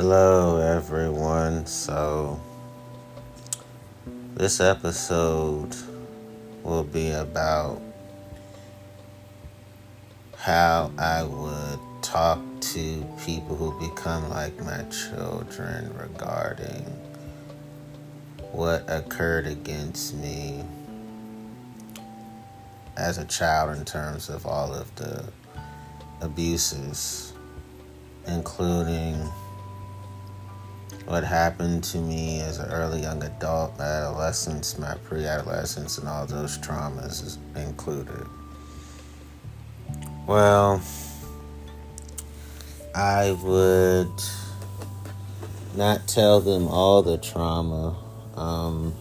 Hello, everyone. So, this episode will be about how I would talk to people who become like my children regarding what occurred against me as a child in terms of all of the abuses, including what happened to me as an early young adult, my adolescence, my pre adolescence, and all those traumas included. Well, I would not tell them all the trauma. Um,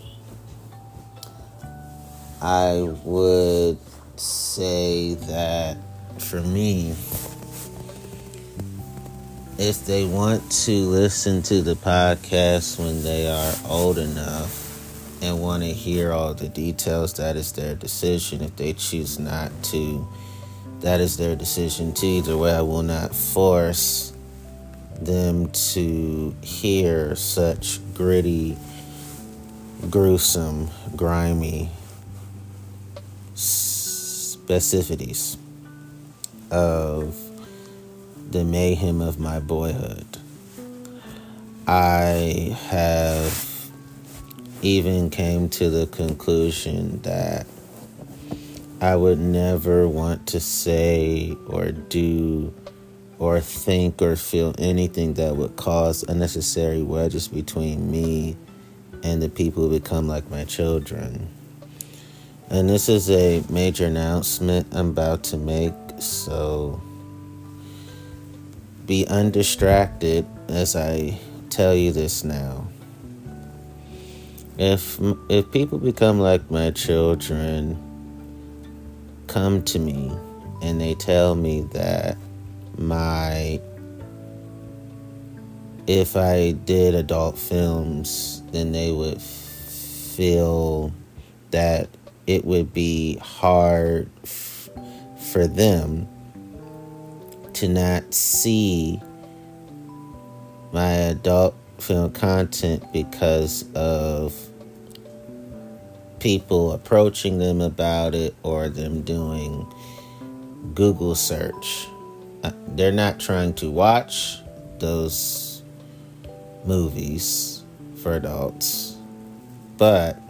I would say that for me, if they want to listen to the podcast when they are old enough and want to hear all the details, that is their decision. If they choose not to, that is their decision too. Either way, I will not force them to hear such gritty, gruesome, grimy specificities of the mayhem of my boyhood. I have even came to the conclusion that I would never want to say or do or think or feel anything that would cause unnecessary wedges between me and the people who become like my children. And this is a major announcement I'm about to make, so be undistracted as I tell you this now. If if people become like my children, come to me and they tell me that my if I did adult films, then they would feel that it would be hard f- for them to not see my adult film content because of people approaching them about it or them doing Google search. Uh, they're not trying to watch those movies for adults, but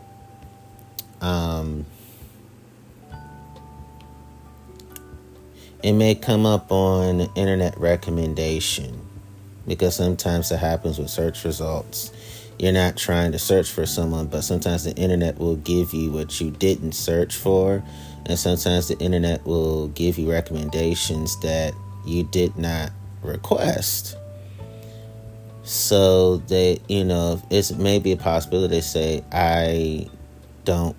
um, it may come up on internet recommendation because sometimes it happens with search results. You're not trying to search for someone, but sometimes the internet will give you what you didn't search for, and sometimes the internet will give you recommendations that you did not request. So that you know, it's maybe a possibility to say, I don't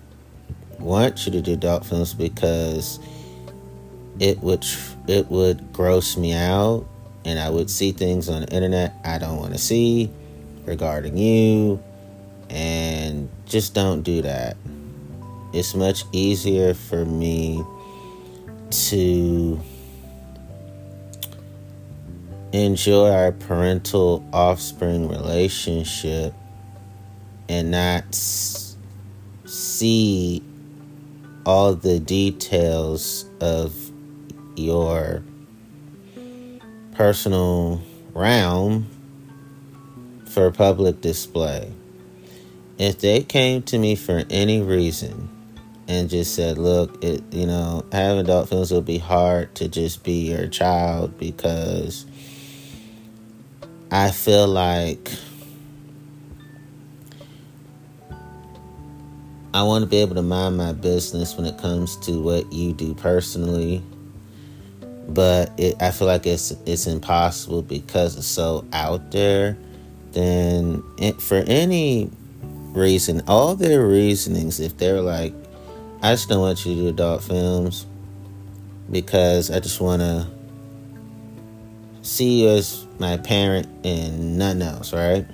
want you to do adult films because it would it would gross me out and I would see things on the internet I don't want to see regarding you and just don't do that. It's much easier for me to enjoy our parental offspring relationship and not see all the details of your personal realm for public display. If they came to me for any reason and just said, look, it, you know, having adult films will be hard to just be your child because I feel like I want to be able to mind my business when it comes to what you do personally. But it, I feel like it's it's impossible because it's so out there. Then it, for any reason, all their reasonings, if they're like, I just don't want you to do adult films because I just want to see you as my parent and nothing else, right?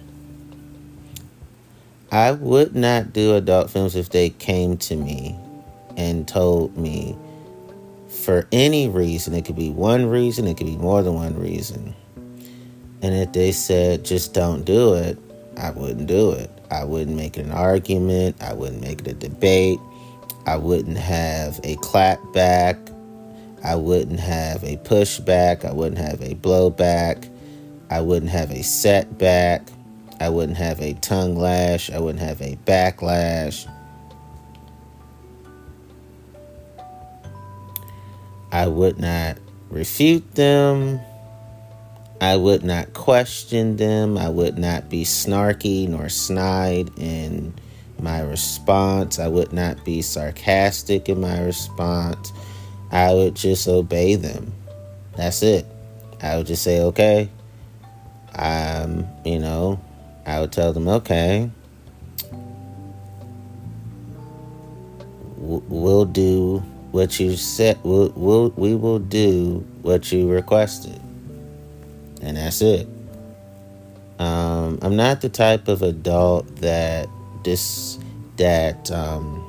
I would not do adult films if they came to me and told me for any reason. It could be one reason, it could be more than one reason. And if they said just don't do it, I wouldn't do it. I wouldn't make it an argument. I wouldn't make it a debate. I wouldn't have a clap back. I wouldn't have a pushback. I wouldn't have a blowback. I wouldn't have a setback. I wouldn't have a tongue lash. I wouldn't have a backlash. I would not refute them. I would not question them. I would not be snarky nor snide in my response. I would not be sarcastic in my response. I would just obey them. That's it. I would just say, okay. Um, you know, I would tell them, okay. We'll do what you said. We'll, we'll, we will do what you requested. And that's it. Um, I'm not the type of adult that this that um,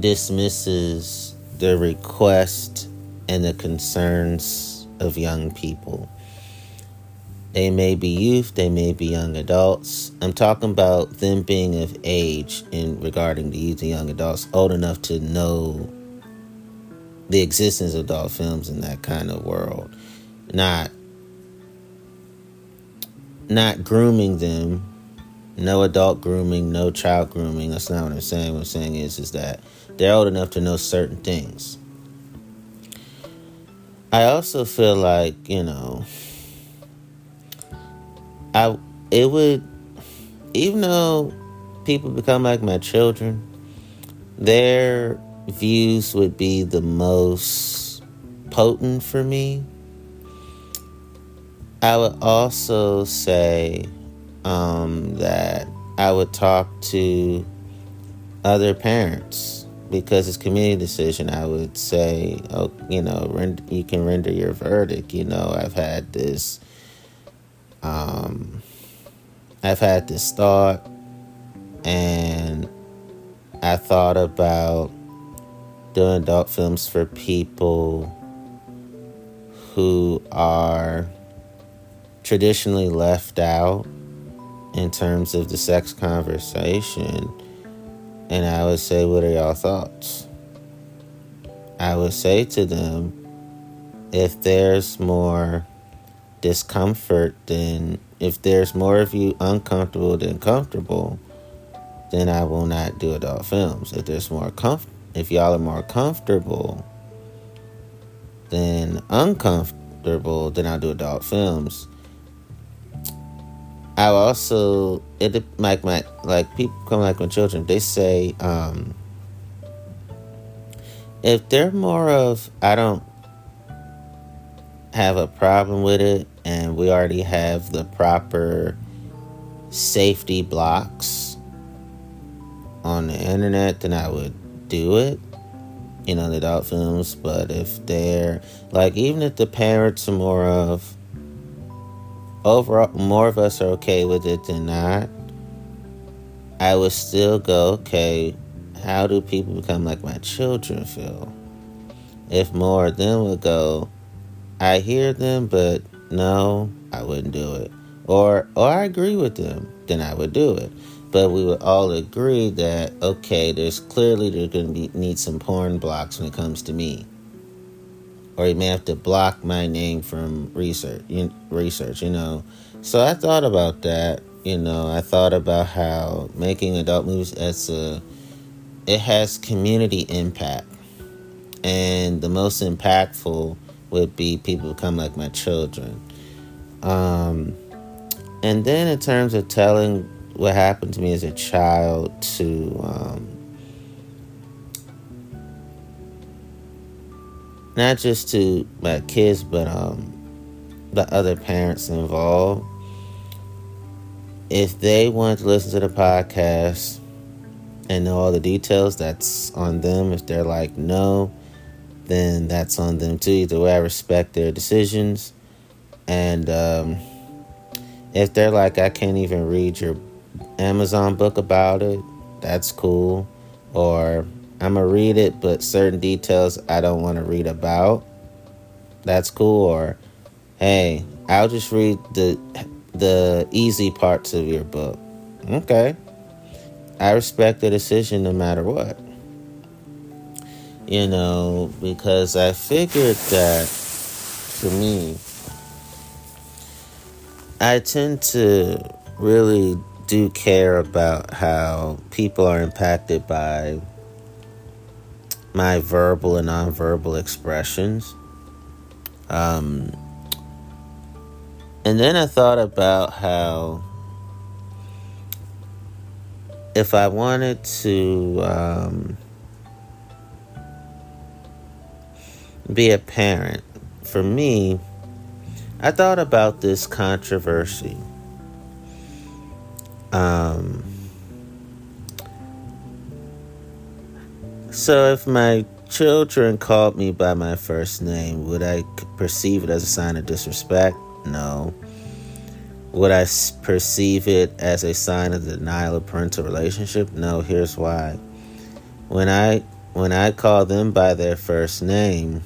dismisses the request and the concerns of young people. They may be youth, they may be young adults. I'm talking about them being of age in regarding the youth and young adults, old enough to know the existence of adult films in that kind of world. Not not grooming them no adult grooming, no child grooming. That's not what I'm saying. What I'm saying is, is that they're old enough to know certain things. I also feel like you know, I it would, even though people become like my children, their views would be the most potent for me. I would also say um, that I would talk to other parents because it's community decision. I would say, oh, you know, rend- you can render your verdict. You know, I've had this, um, I've had this thought, and I thought about doing adult films for people who are traditionally left out in terms of the sex conversation. And I would say, What are y'all thoughts? I would say to them, if there's more discomfort than, if there's more of you uncomfortable than comfortable, then I will not do adult films. If there's more comf- if y'all are more comfortable than uncomfortable, then I'll do adult films. I also it like my like people come like my children. They say um, if they're more of I don't have a problem with it, and we already have the proper safety blocks on the internet, then I would do it. You know, the adult films. But if they're like, even if the parents are more of overall, more of us are okay with it than not. I would still go, okay, how do people become like my children feel? If more of them would go, I hear them, but no, I wouldn't do it. Or, or I agree with them, then I would do it. But we would all agree that okay, there's clearly there's going to be need some porn blocks when it comes to me or you may have to block my name from research research you know so i thought about that you know i thought about how making adult movies as a it has community impact and the most impactful would be people become like my children um, and then in terms of telling what happened to me as a child to um, not just to my kids, but um, the other parents involved. If they want to listen to the podcast and know all the details, that's on them. If they're like, no, then that's on them too. Either way, I respect their decisions. And um, if they're like, I can't even read your Amazon book about it, that's cool. Or I'm gonna read it, but certain details I don't want to read about. That's cool. Or hey, I'll just read the the easy parts of your book. Okay. I respect the decision no matter what. You know, because I figured that for me, I tend to really do care about how people are impacted by my verbal and nonverbal expressions. Um, and then I thought about how if I wanted to um, be a parent, for me, I thought about this controversy. Um, so if my children called me by my first name, would I perceive it as a sign of disrespect? No. Would I perceive it as a sign of denial of parental relationship? No, here's why. When I when I call them by their first name,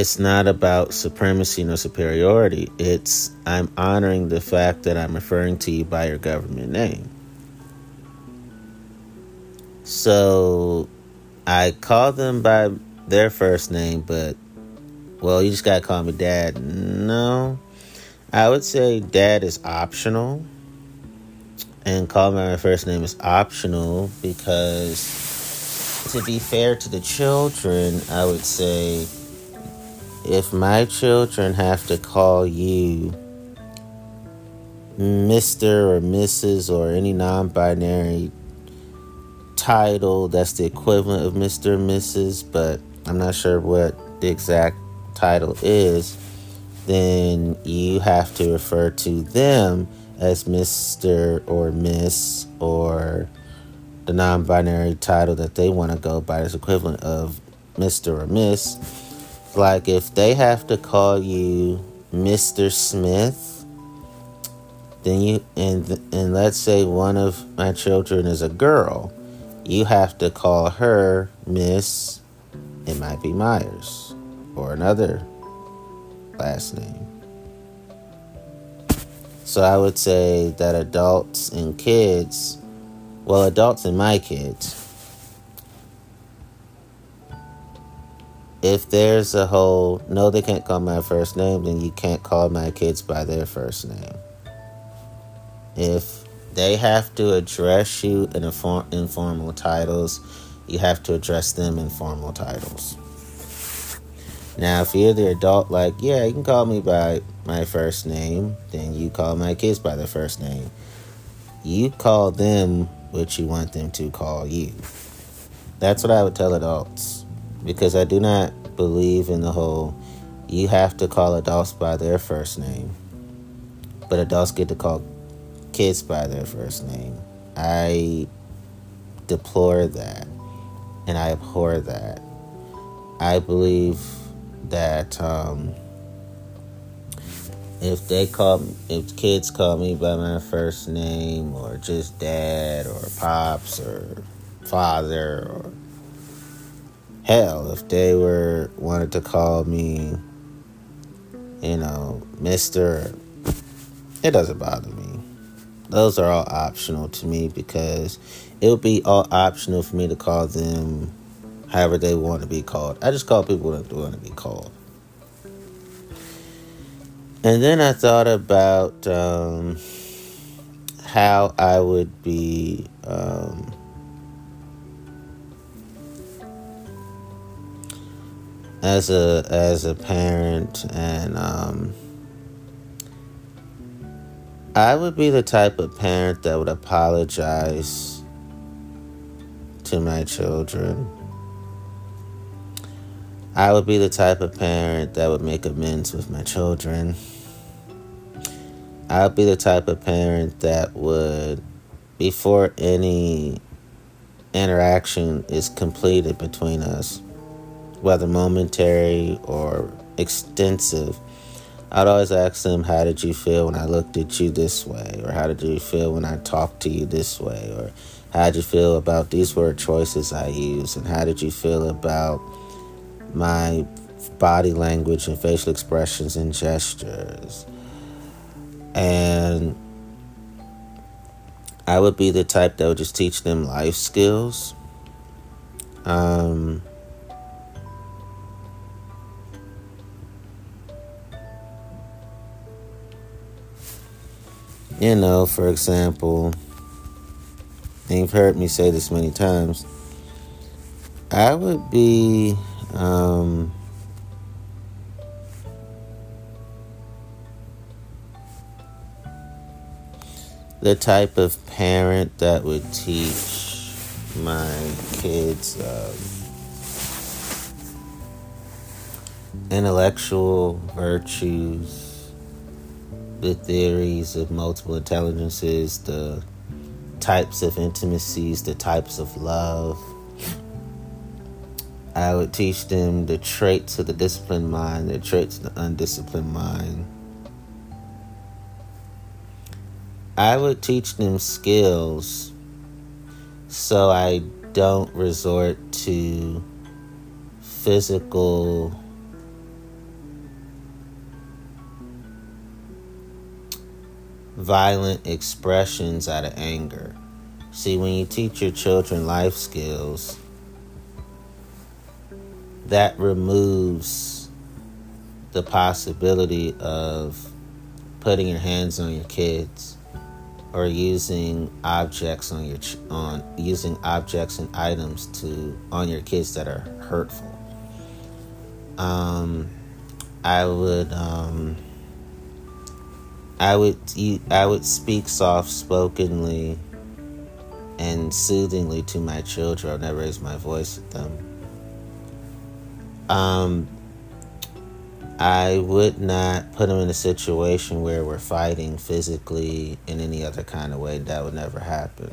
it's not about supremacy nor superiority. It's I'm honoring the fact that I'm referring to you by your government name. So I call them by their first name, but well, you just gotta call me dad. No. I would say dad is optional. And call my first name is optional because, to be fair to the children, I would say if my children have to call you Mr. or Mrs. or any non binary title that's the equivalent of Mr. or Mrs., but I'm not sure what the exact title is then you have to refer to them as Mr. or Miss or the non binary title that they want to go by as equivalent of Mr. or Miss. Like if they have to call you Mr. Smith, then you and and let's say one of my children is a girl, you have to call her Miss. It might be Myers or another last name. So I would say that adults and kids, well, adults and my kids, if there's a whole no, they can't call my first name, then you can't call my kids by their first name. If they have to address you in informal titles, you have to address them in formal titles. Now, if you're the adult, like, yeah, you can call me by my first name, then you call my kids by their first name. You call them what you want them to call you. That's what I would tell adults. Because I do not believe in the whole you have to call adults by their first name, but adults get to call kids by their first name. I deplore that and I abhor that. I believe that um, if they call if kids call me by my first name or just dad or pops or father or hell if they were wanted to call me you know mister it doesn't bother me those are all optional to me because it would be all optional for me to call them however they want to be called. I just call people they want to be called. And then I thought about um, how I would be. Um, as a as a parent and um, I would be the type of parent that would apologize to my children I would be the type of parent that would make amends with my children. I would be the type of parent that would, before any interaction is completed between us, whether momentary or extensive, I'd always ask them, How did you feel when I looked at you this way? Or how did you feel when I talked to you this way? Or how did you feel about these word choices I use? And how did you feel about my body language and facial expressions and gestures. And I would be the type that would just teach them life skills. Um, you know, for example, and you've heard me say this many times, I would be um, the type of parent that would teach my kids um, intellectual virtues, the theories of multiple intelligences, the types of intimacies, the types of love. I would teach them the traits of the disciplined mind, the traits of the undisciplined mind. I would teach them skills so I don't resort to physical violent expressions out of anger. See, when you teach your children life skills, that removes the possibility of putting your hands on your kids or using objects on your ch- on using objects and items to on your kids that are hurtful. Um, I would um, I would I would speak soft spokenly and soothingly to my children. I'll never raise my voice at them. Um, I would not put them in a situation where we're fighting physically in any other kind of way. That would never happen.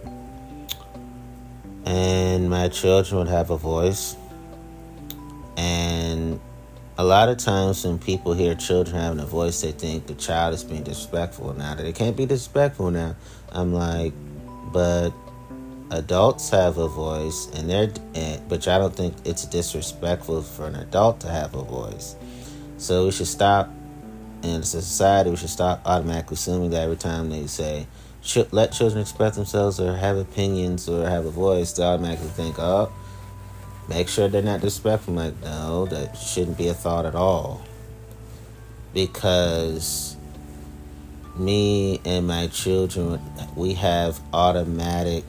And my children would have a voice. And a lot of times when people hear children having a voice, they think the child is being disrespectful. Now, that they can't be disrespectful now. I'm like, but adults have a voice, and they're, but I don't think it's disrespectful for an adult to have a voice. So we should stop, and as a society, we should stop automatically assuming that every time they say, let children express themselves or have opinions or have a voice, they automatically think, oh, make sure they're not disrespectful. like, no, that shouldn't be a thought at all. Because me and my children, we have automatic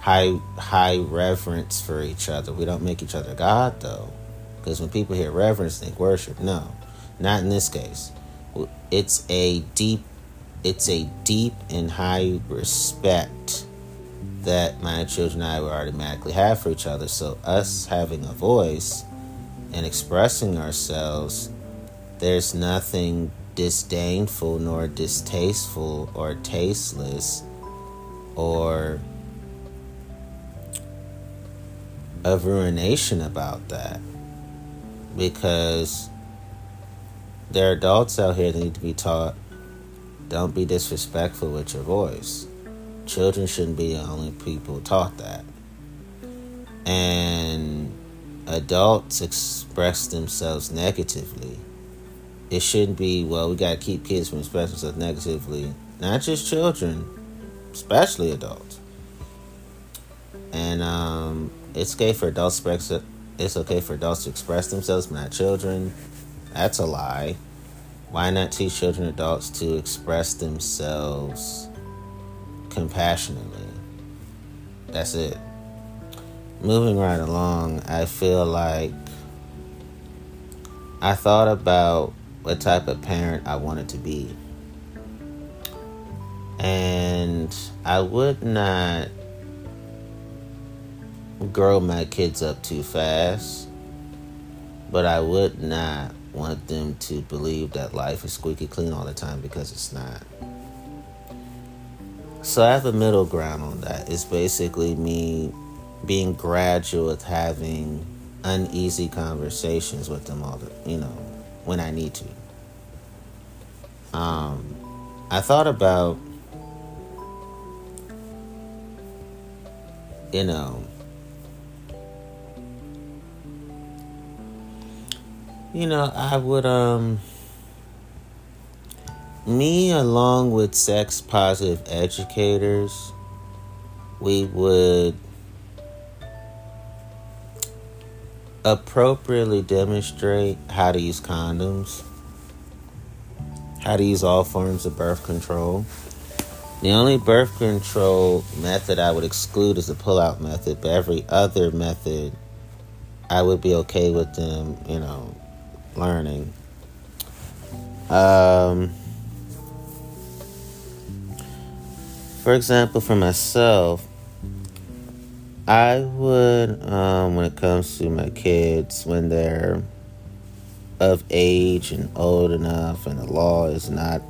high high reverence for each other. We don't make each other God though. Because when people hear reverence, think worship. No, not in this case. It's a deep, it's a deep and high respect that my children and I would automatically have for each other. So us having a voice and expressing ourselves, there's nothing disdainful nor distasteful or tasteless or of ruination about that because there are adults out here that need to be taught don't be disrespectful with your voice. Children shouldn't be the only people taught that. And adults express themselves negatively. It shouldn't be, well, we got to keep kids from expressing themselves negatively. Not just children, especially adults. And um, it's okay for adults it's okay for adults to express themselves, but not children. That's a lie. Why not teach children adults to express themselves compassionately? That's it. Moving right along, I feel like I thought about what type of parent I wanted to be. And I would not grow my kids up too fast, but I would not want them to believe that life is squeaky clean all the time because it's not. So I have a middle ground on that. It's basically me being gradual with having uneasy conversations with them all the you know when I need to. Um, I thought about you know you know, I would um me along with sex positive educators, we would appropriately demonstrate how to use condoms, how to use all forms of birth control. The only birth control method I would exclude is the pull out method, but every other method I would be okay with them, you know, learning. Um, for example, for myself, I would, um, when it comes to my kids, when they're of age and old enough and the law is not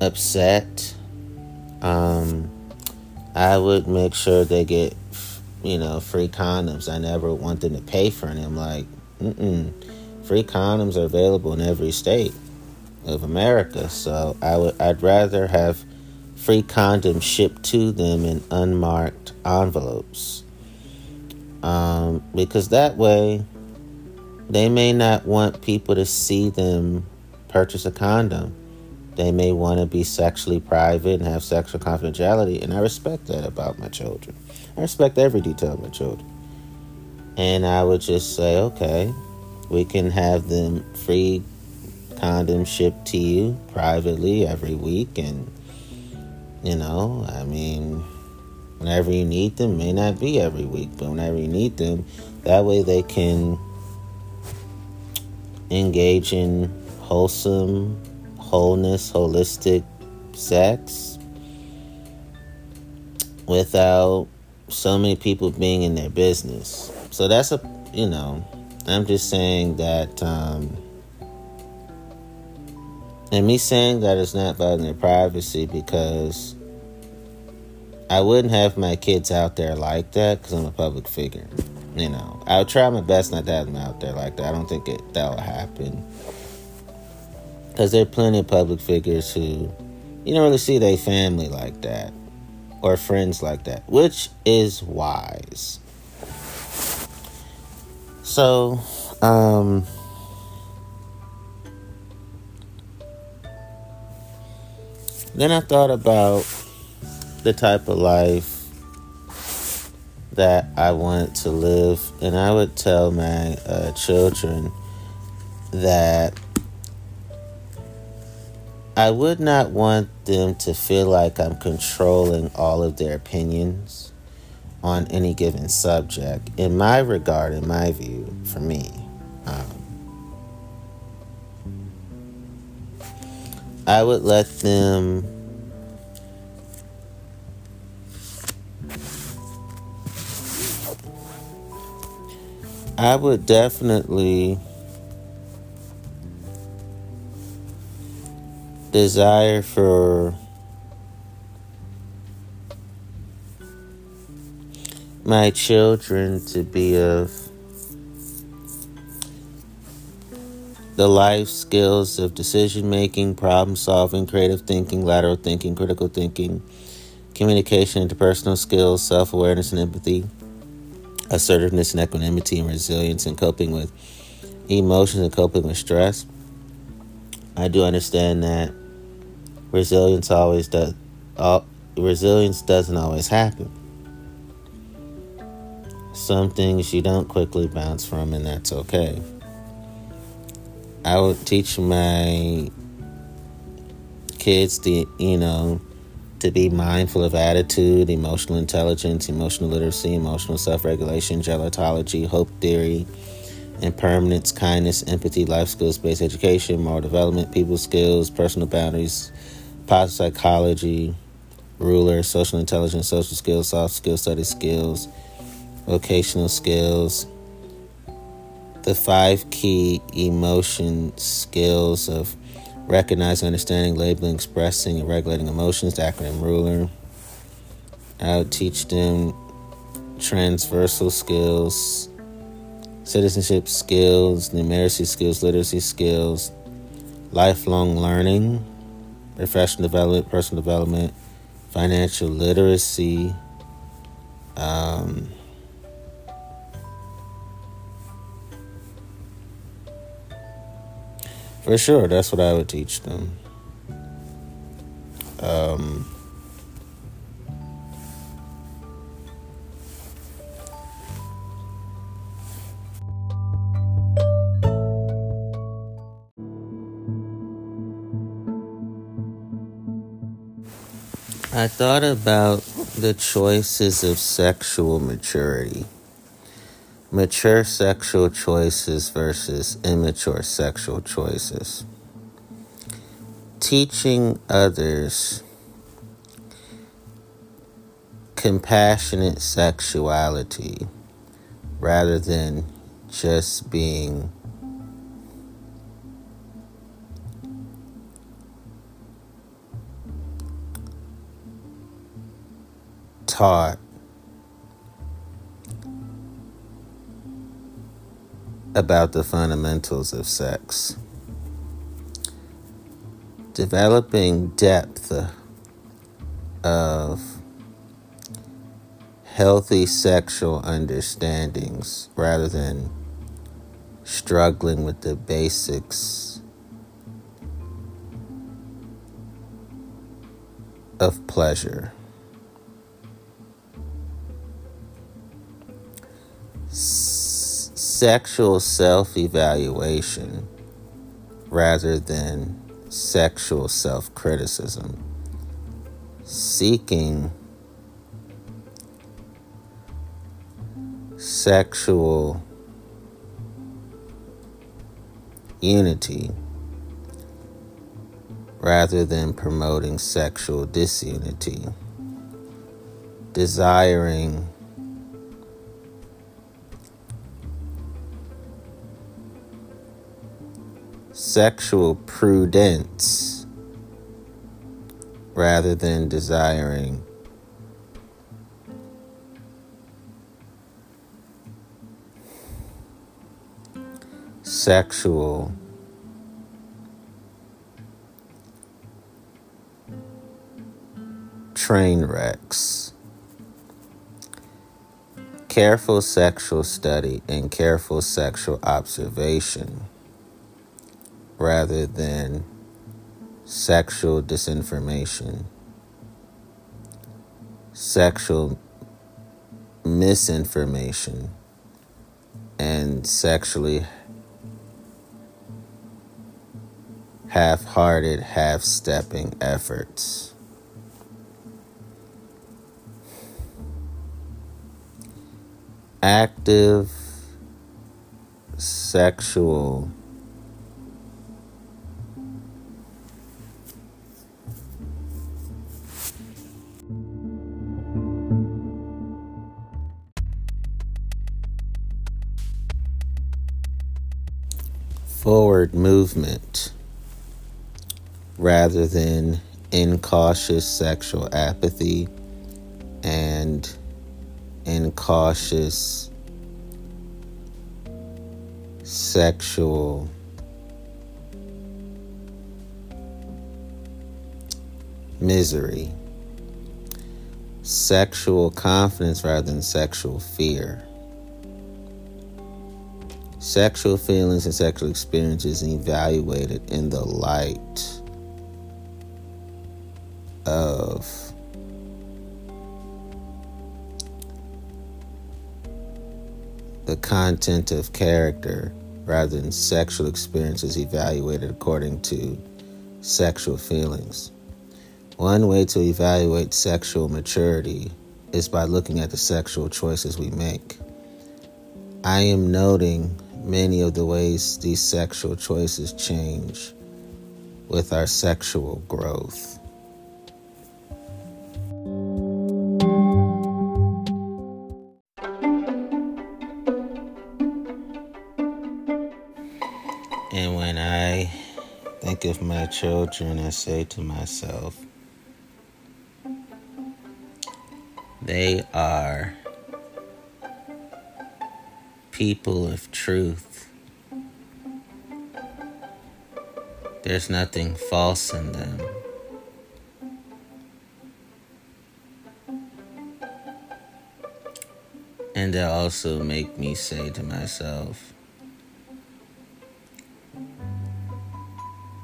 upset, um, I would make sure they get, you know, free condoms. I never want them to pay for them. Like, mm-mm. Free condoms are available in every state of America. So I would, I'd rather have free condoms shipped to them in unmarked envelopes. Um, because that way, they may not want people to see them purchase a condom. They may want to be sexually private and have sexual confidentiality, and I respect that about my children. I respect every detail of my children. And I would just say, okay, we can have them free condoms shipped to you privately every week, and you know, I mean, whenever you need them, may not be every week, but whenever you need them, that way they can engage in wholesome wholeness, holistic sex without so many people being in their business. So that's a, you know, I'm just saying that, um, and me saying that is not violating their privacy because I wouldn't have my kids out there like that because I'm a public figure. You know, I'll try my best not to have them out there like that. I don't think that will happen. Because there are plenty of public figures who you don't really see their family like that or friends like that, which is wise. So, um, then I thought about the type of life that I wanted to live, and I would tell my uh, children that I would not want them to feel like I'm controlling all of their opinions on any given subject. In my regard, in my view, for me, um, I would let them. I would definitely desire for my children to be of the life skills of decision making, problem solving, creative thinking, lateral thinking, critical thinking, communication, interpersonal skills, self awareness and empathy, assertiveness and equanimity, and resilience, and coping with emotions and coping with stress. I do understand that resilience always does uh, resilience doesn't always happen some things you don't quickly bounce from and that's okay i would teach my kids to you know to be mindful of attitude emotional intelligence emotional literacy emotional self-regulation gelotology hope theory impermanence kindness empathy life skills based education moral development people skills personal boundaries positive psychology, ruler, social intelligence, social skills, soft skills, study skills, vocational skills, the five key emotion skills of recognizing, understanding, labeling, expressing, and regulating emotions, the acronym ruler. I would teach them transversal skills, citizenship skills, numeracy skills, literacy skills, lifelong learning, professional development, personal development, financial literacy, um, For sure, that's what I would teach them. Um, I thought about the choices of sexual maturity. Mature sexual choices versus immature sexual choices. Teaching others compassionate sexuality rather than just being taught about the fundamentals of sex. Developing depth of healthy sexual understandings rather than struggling with the basics of pleasure. Sexual self evaluation rather than sexual self criticism. Seeking sexual unity rather than promoting sexual disunity. Desiring sexual prudence rather than desiring sexual train wrecks. Careful sexual study and careful sexual observation rather than sexual disinformation, sexual misinformation, and sexually half hearted, half stepping efforts. Active sexual forward movement rather than incautious sexual apathy and incautious sexual misery, sexual confidence rather than sexual fear sexual feelings and sexual experiences evaluated in the light of the content of character rather than sexual experiences evaluated according to sexual feelings. One way to evaluate sexual maturity is by looking at the sexual choices we make. I am noting many of the ways these sexual choices change with our sexual growth. And when I think of my children, I say to myself, they are people of truth. There's nothing false in them. And they also make me say to myself,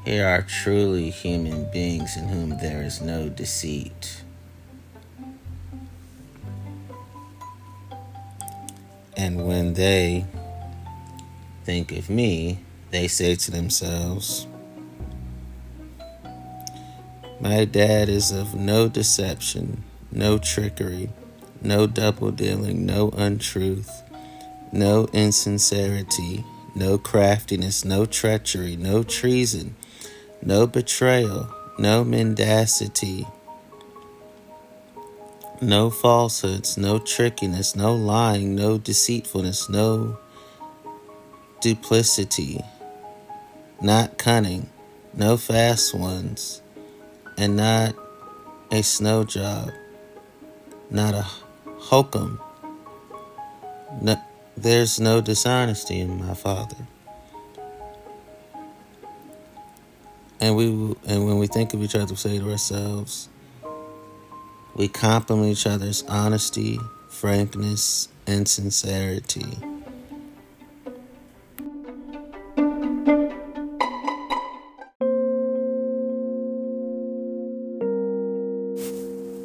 Here are truly human beings in whom there is no deceit. And when they think of me, they say to themselves, My dad is of no deception, no trickery, no double dealing, no untruth, no insincerity, no craftiness, no treachery, no treason no betrayal, no mendacity, no falsehoods, no trickiness, no lying, no deceitfulness, no duplicity, not cunning, no fast ones, and not a snow job, not a hokum. No, there's no dishonesty in my Father. And we and when we think of each other, we say to ourselves, we compliment each other's honesty, frankness, and sincerity.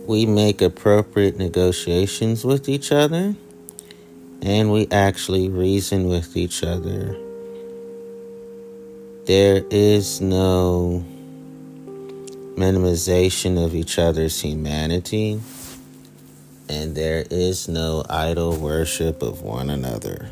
We make appropriate negotiations with each other, and we actually reason with each other there is no minimization of each other's humanity, and there is no idol worship of one another.